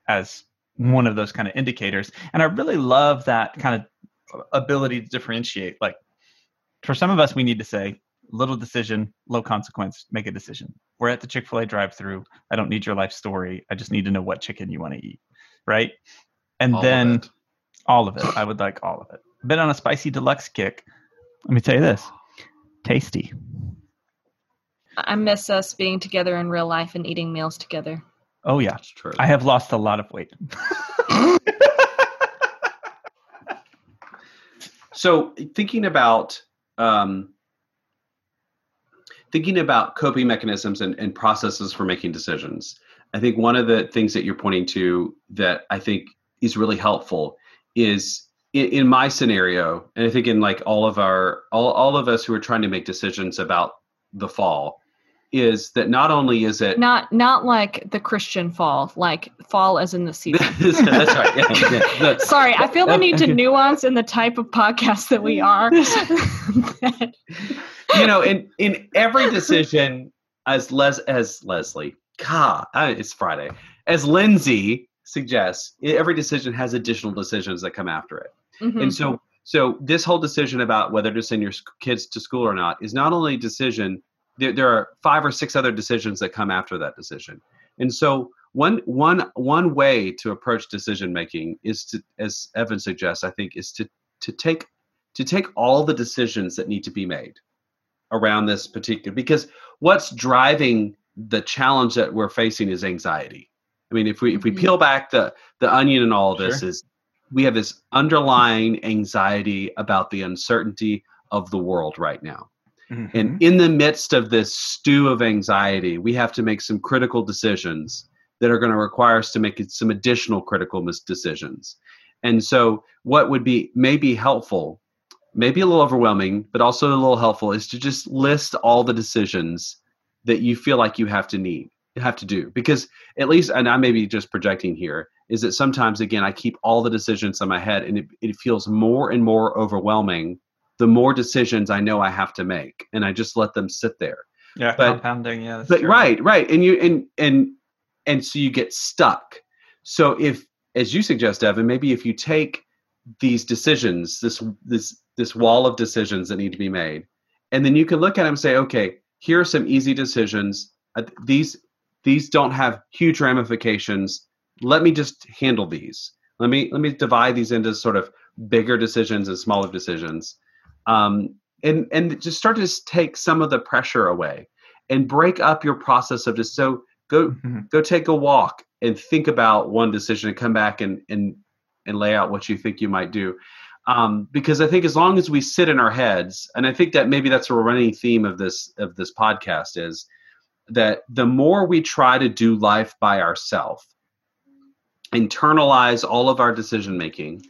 as one of those kind of indicators. And I really love that kind of ability to differentiate. Like for some of us, we need to say little decision, low consequence, make a decision. We're at the Chick fil A drive through. I don't need your life story. I just need to know what chicken you want to eat. Right. And All then it. all of it. I would like all of it. Been on a spicy deluxe kick. Let me tell you this tasty. I miss us being together in real life and eating meals together. Oh, yeah. That's true. I have lost a lot of weight. *laughs* So thinking about um, thinking about coping mechanisms and, and processes for making decisions, I think one of the things that you're pointing to that I think is really helpful is in, in my scenario, and I think in like all of our all, all of us who are trying to make decisions about the fall, is that not only is it Not not like the Christian fall, like fall as in the *laughs* season. that's right. Yeah, yeah. *laughs* The- Sorry, I feel the need to *laughs* nuance in the type of podcast that we are. you know, in in every decision, as Les as Leslie, God, it's Friday, as Lindsay suggests, every decision has additional decisions that come after it, Mhm. and so so this whole decision about whether to send your kids to school or not is not only a decision. There, there are five or six other decisions that come after that decision, and so one one one way to approach decision making is to, as Evan suggests, I think, is to to take to take all the decisions that need to be made around this particular because what's driving the challenge that we're facing is anxiety. I mean, if we if we Mhm. peel back the the onion and all of this Sure. is we have this underlying anxiety about the uncertainty of the world right now. Mhm. And in the midst of this stew of anxiety, we have to make some critical decisions that are going to require us to make some additional critical mis- decisions. And so, what would be maybe helpful, maybe a little overwhelming, but also a little helpful, is to just list all the decisions that you feel like you have to need, have to do. Because at least, and I may be just projecting here, is that sometimes, again, I keep all the decisions in my head and it, it feels more and more overwhelming the more decisions I know I have to make, and I just let them sit there. yeah, but- compounding. Yeah, But right, right, and you and and and so you get stuck. So if, as you suggest, Evan, maybe if you take these decisions, this this this wall of decisions that need to be made, and then you can look at them and say, okay, here are some easy decisions. Uh, these these don't have huge ramifications. Let me just handle these. Let me let me divide these into sort of bigger decisions and smaller decisions, um, and and just start to take some of the pressure away, and break up your process of just so go Mhm. go take a walk and think about one decision and come back and and and lay out what you think you might do um, because i think as long as we sit in our heads and i think that maybe that's a running theme of this of this podcast is that the more we try to do life by ourselves internalize all of our decision making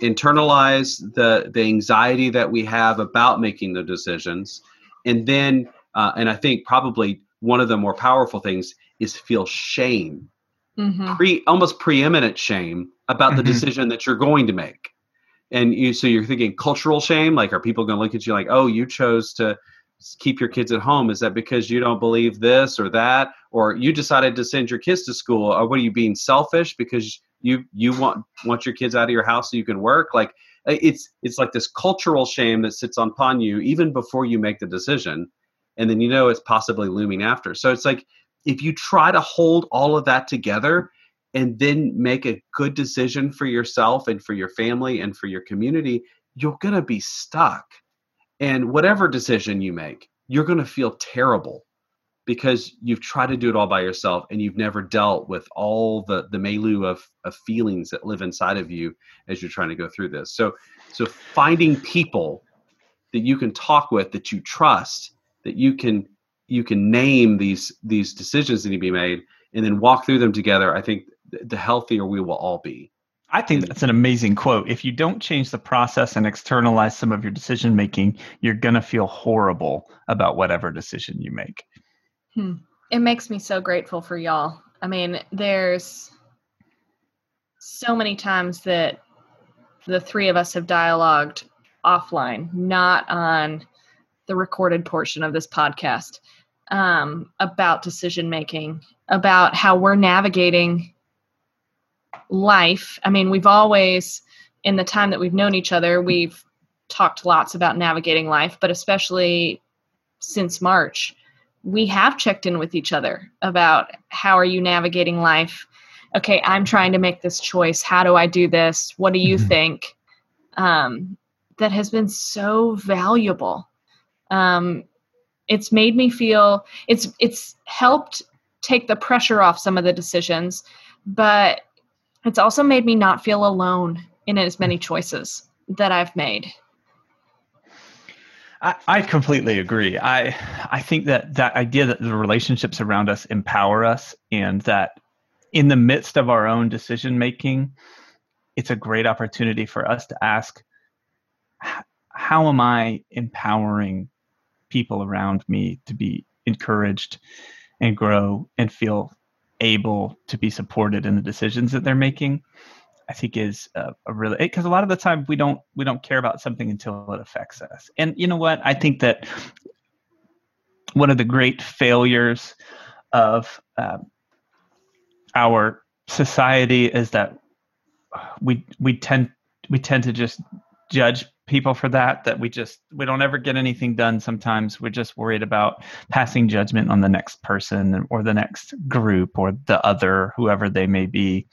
internalize the the anxiety that we have about making the decisions. And then uh, and i think probably one of the more powerful things is feel shame. Mhm. pre almost preeminent shame about the Mhm. decision that you're going to make. And you so you're thinking cultural shame like are people going to look at you like oh you chose to keep your kids at home. Is that because you don't believe this or that? Or you decided to send your kids to school. Or what are you being selfish because you you want want your kids out of your house so you can work? Like uh, it's it's like this cultural shame that sits upon you even before you make the decision. And then you know it's possibly looming after. So it's like if you try to hold all of that together and then make a good decision for yourself and for your family and for your community, you're going to be stuck. And whatever decision you make, you're going to feel terrible because you've tried to do it all by yourself and you've never dealt with all the the milieu of, of feelings that live inside of you as you're trying to go through this. So so finding people that you can talk with that you trust that you can you can name these these decisions that need to be made and then walk through them together i think the healthier we will all be I think that's an amazing quote. If you don't change the process and externalize some of your decision making, you're going to feel horrible about whatever decision you make. It makes me so grateful for y'all. I mean, there's so many times that the three of us have dialogued offline, not on the recorded portion of this podcast, um, about decision making, about how we're navigating life. I mean, we've always in the time that we've known each other, we've talked lots about navigating life, but especially since March, we have checked in with each other about how are you navigating life? Okay, I'm trying to make this choice. How do I do this? What do you mm-hmm. think? Um, that has been so valuable. Um, it's made me feel it's it's helped take the pressure off some of the decisions, but it's also made me not feel alone in as many choices that I've made. I, I completely agree. I I think that that idea that the relationships around us empower us and that in the midst of our own decision making, it's a great opportunity for us to ask how am I empowering people around me to be encouraged and grow and feel able to be supported in the decisions that they're making i think is a, a really because a lot of the time we don't we don't care about something until it affects us. And you know what? I think that one of the great failures of um, our society is that we we tend we tend to just judge people for that that we just we don't ever get anything done sometimes. We're just worried about passing judgment on the next person or the next group or the other whoever they may be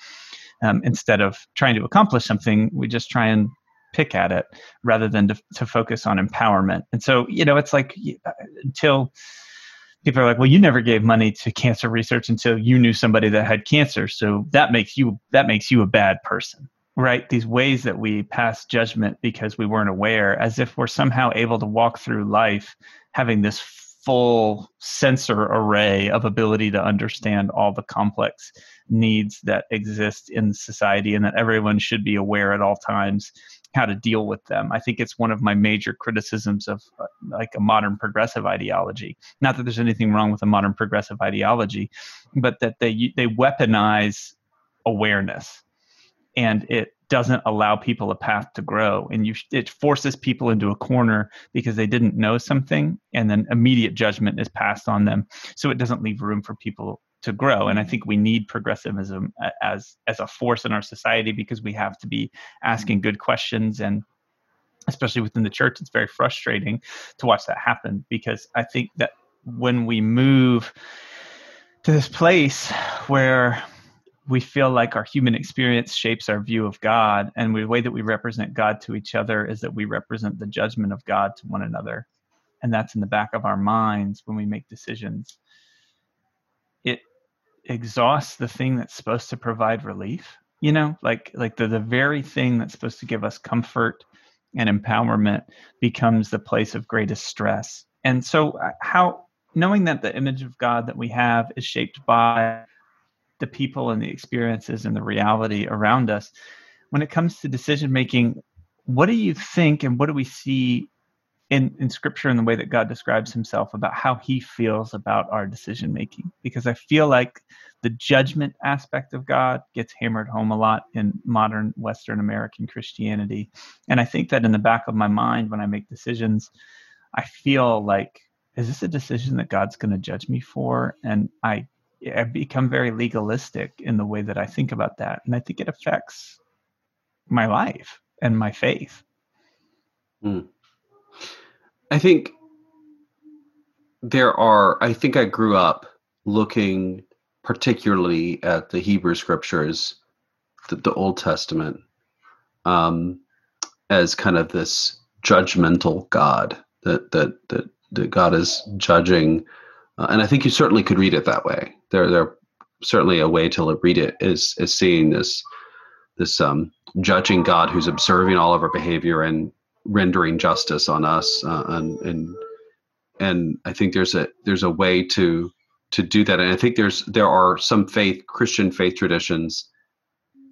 um, instead of trying to accomplish something we just try and pick at it rather than to, to focus on empowerment. And so you know it's like uh, until people are like well you never gave money to cancer research until you knew somebody that had cancer so that makes you that makes you a bad person. Right? These ways that we pass judgment because we weren't aware as if we're somehow able to walk through life having this full sensor array of ability to understand all the complex needs that exist in society and that everyone should be aware at all times how to deal with them. I think it's one of my major criticisms of uh, like a modern progressive ideology. Not that there's anything wrong with a modern progressive ideology but that they they weaponize awareness. And it doesn't allow people a path to grow. And you it forces people into a corner because they didn't know something and then immediate judgment is passed on them. So it doesn't leave room for people to grow. And i think we need progressivism as as a force in our society because we have to be asking good questions. And especially within the church it's very frustrating to watch that happen because i think that when we move to this place where we feel like our human experience shapes our view of God, and the way that we represent God to each other is that we represent the judgment of God to one another, and that's in the back of our minds when we make decisions. It exhausts the thing that's supposed to provide relief. You know, like like the the very thing that's supposed to give us comfort and empowerment becomes the place of greatest stress. And so, uh, how knowing that the image of God that we have is shaped by the people and the experiences and the reality around us. When it comes to decision making, what do you think and what do we see in, in scripture in the way that God describes himself about how he feels about our decision making? Because I feel like the judgment aspect of God gets hammered home a lot in modern Western American Christianity. And I think that in the back of my mind, when I make decisions, I feel like, is this a decision that God's going to judge me for? And I I've become very legalistic in the way that I think about that. And I think it affects my life and my faith. Mm. I think there are, I think I grew up looking particularly at the Hebrew scriptures, the, the Old Testament, um, as kind of this judgmental God that, that, that, that God is judging uh, and I think you certainly could read it that way. There, there certainly a way to read it is is seeing this this um, judging God who's observing all of our behavior and rendering justice on us, uh, and and and I think there's a there's a way to to do that, and I think there's there are some faith Christian faith traditions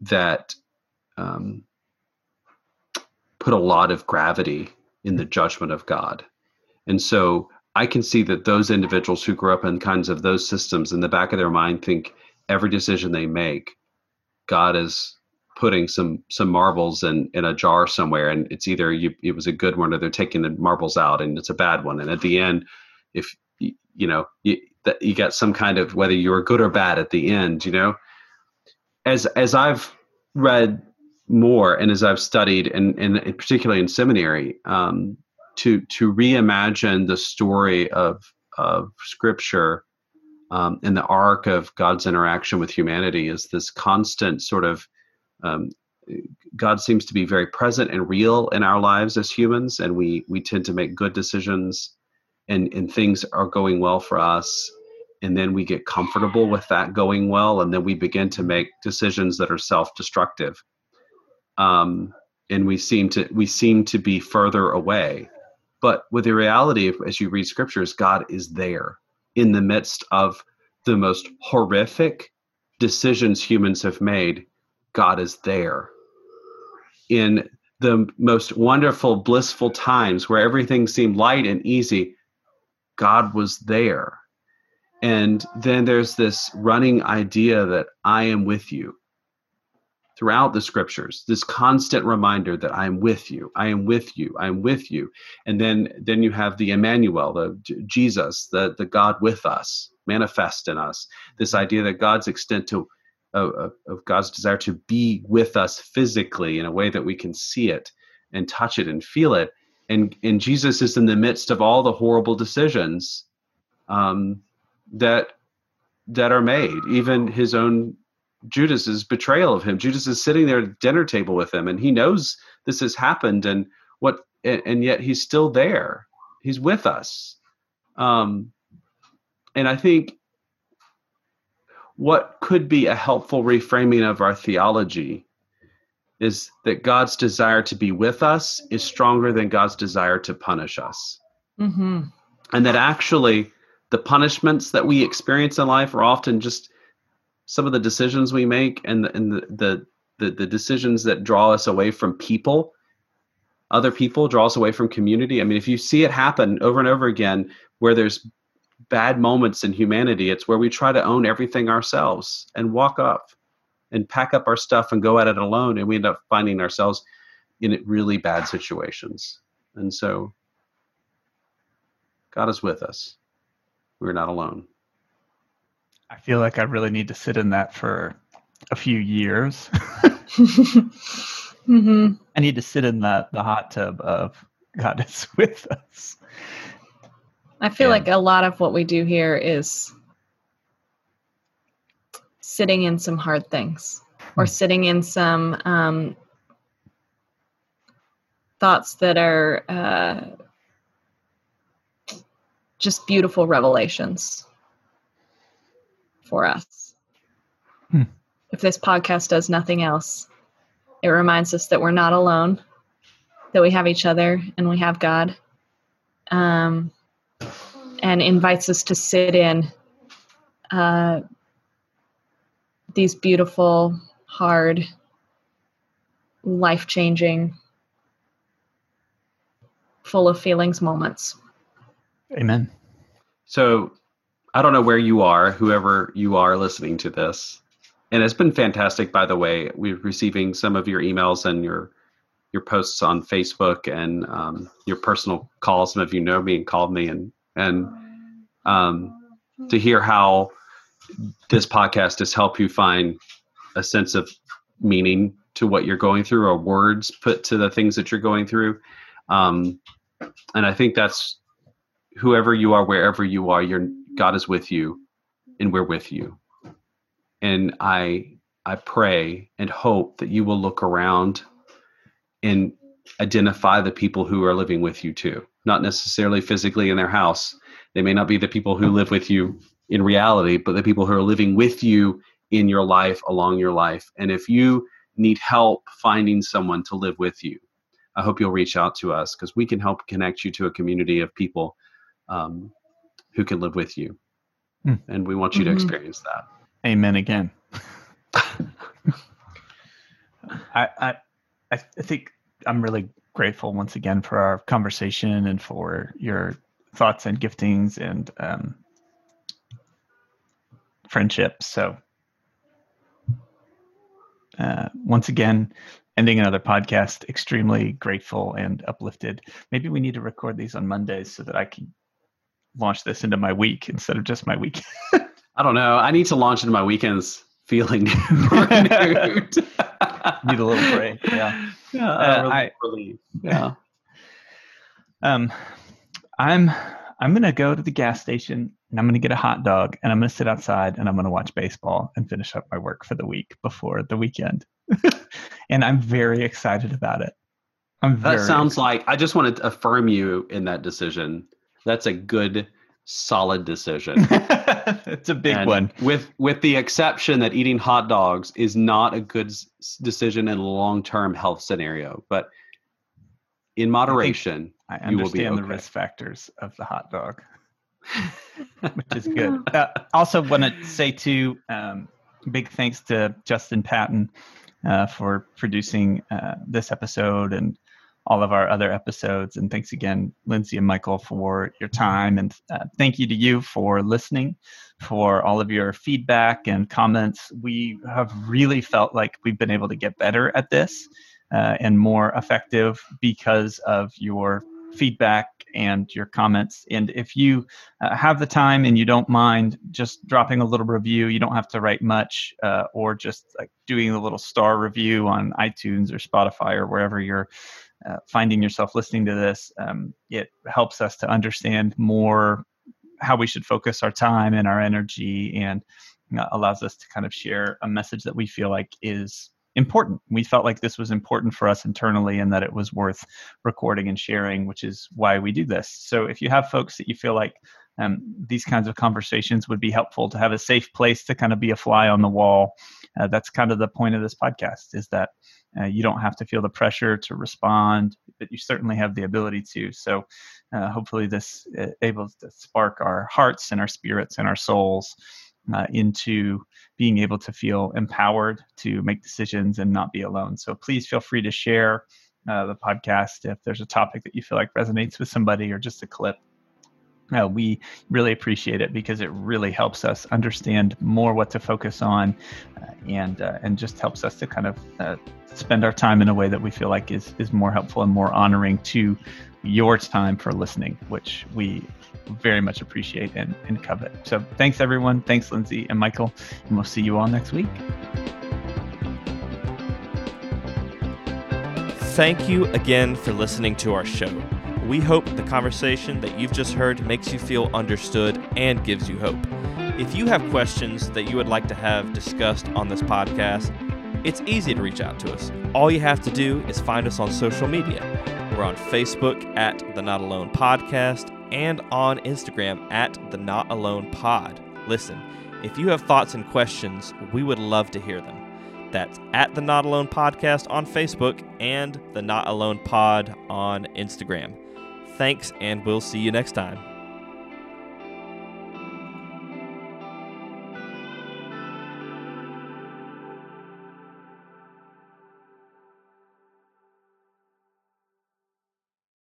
that um, put a lot of gravity in the judgment of God, and so I can see that those individuals who grew up in kinds of those systems in the back of their mind think every decision they make, God is putting some some marbles in in a jar somewhere, and it's either you it was a good one or they're taking the marbles out and it's a bad one. And at the end, if you know you, that you get some kind of whether you were good or bad at the end, you know. As as I've read more, and as I've studied, and, and particularly in seminary, um, to to reimagine the story of of Scripture um, in the arc of God's interaction with humanity is this constant sort of um, God seems to be very present and real in our lives as humans, and we we tend to make good decisions, and and things are going well for us, and then we get comfortable with that going well, and then we begin to make decisions that are self-destructive, um, and we seem to we seem to be further away, but with the reality, as you read scriptures, God is there in the midst of the most horrific decisions humans have made. God is there in the most wonderful, blissful times where everything seemed light and easy, God was there. And then there's this running idea that I am with you throughout the scriptures this constant reminder that i am with you i am with you i am with you and then then you have the emmanuel the jesus the the god with us manifest in us this idea that god's extent to of, of God's desire to be with us physically in a way that we can see it and touch it and feel it. And and Jesus is in the midst of all the horrible decisions um, that that are made. Even his own Judas's betrayal of him. Judas is sitting there at the dinner table with him, and he knows this has happened, and what, and, and yet he's still there. He's with us. Um, and I think what could be a helpful reframing of our theology is that God's desire to be with us is stronger than God's desire to punish us. Mm-hmm. And that actually, the punishments that we experience in life are often just some of the decisions we make and the, and the, the, the, the decisions that draw us away from people other people draw us away from community i mean if you see it happen over and over again where there's bad moments in humanity. It's where we try to own everything ourselves and walk up and pack up our stuff and go at it alone. And we end up finding ourselves in really bad situations. And so God is with us. We're not alone. I feel like I really need to sit in that for a few years. *laughs* mm-hmm. I need to sit in the, the hot tub of God is *laughs* with us. I feel like a lot of what we do here is sitting in some hard things or hmm. sitting in some um, thoughts that are uh, just beautiful revelations for us. Hmm. If this podcast does nothing else, it reminds us that we're not alone, that we have each other and we have God. Um, and invites us to sit in uh, these beautiful, hard, life changing, full of feelings moments. Amen. So I don't know where you are, whoever you are listening to this. And it's been fantastic, by the way. We're receiving some of your emails and your your posts on Facebook and um, your personal calls. Some of you know me and called me and and um, to hear how this podcast has helped you find a sense of meaning to what you're going through or words put to the things that you're going through um, and i think that's whoever you are wherever you are your god is with you and we're with you and i i pray and hope that you will look around and identify the people who are living with you too not necessarily physically in their house. They may not be the people who live with you in reality, but the people who are living with you in your life, along your life. And if you need help finding someone to live with you, I hope you'll reach out to us because we can help connect you to a community of people um, who can live with you. Mm. And we want you to experience that. Amen again. *laughs* I, I, I think I'm really grateful once again for our conversation and for your thoughts and giftings and um, friendships. So, uh, once again, ending another podcast, extremely grateful and uplifted. Maybe we need to record these on Mondays so that I can launch this into my week instead of just my week. *laughs* I don't know. I need to launch into my weekends feeling *laughs* renewed. *laughs* Need a little break. Yeah. Yeah, Uh, relief, I- relief. Yeah. Um, I'm I'm gonna go to the gas station and I'm gonna get a hot dog and I'm gonna sit outside and I'm gonna watch baseball and finish up my work for the week before the weekend. and I'm very excited about it. I'm That sounds like I just want to affirm you in that decision. That's a good, solid decision. *laughs* it's a big And one. With with the exception that eating hot dogs is not a good s- decision in a long term health scenario, but in moderation, I you will be understand the risk factors of the hot dog, *laughs* which is good. Uh, also, want to say too, um, big thanks to Justin Patton uh, for producing uh, this episode and all of our other episodes. And thanks again, Lindsay and Michael, for your time. And uh, thank you to you for listening, for all of your feedback and comments. We have really felt like we've been able to get better at this uh, and more effective because of your feedback and your comments. And if you uh, have the time and you don't mind just dropping a little review, you don't have to write much, uh, or just like doing a little star review on iTunes or Spotify or wherever you're uh, finding yourself listening to this. Um, it helps us to understand more how we should focus our time and our energy and uh, allows us to kind of share a message that we feel like is important. We felt like this was important for us internally and that it was worth recording and sharing, which is why we do this. So if you have folks that you feel like um, these kinds of conversations would be helpful to have a safe place to kind of be a fly on the wall, uh, that's kind of the point of this podcast is that uh, you don't have to feel the pressure to respond, but you certainly have the ability to. So uh, hopefully this uh, able to spark our hearts and our spirits and our souls uh, into being able to feel empowered to make decisions and not be alone. So please feel free to share uh, the podcast if there's a topic that you feel like resonates with somebody or just a clip. Uh, we really appreciate it because it really helps us understand more what to focus on, uh, and uh, and just helps us to kind of uh, spend our time in a way that we feel like is is more helpful and more honoring to your time for listening, which we very much appreciate and, and covet. So thanks everyone. Thanks Lindsay and Michael, and we'll see you all next week. Thank you again for listening to our show. We hope the conversation that you've just heard makes you feel understood and gives you hope. If you have questions that you would like to have discussed on this podcast, it's easy to reach out to us. All you have to do is find us on social media. We're on Facebook at the Not Alone Podcast and on Instagram at the Not Alone Pod. Listen, if you have thoughts and questions, we would love to hear them. That's at the Not Alone Podcast on Facebook and the Not Alone Pod on Instagram. Thanks, and we'll see you next time.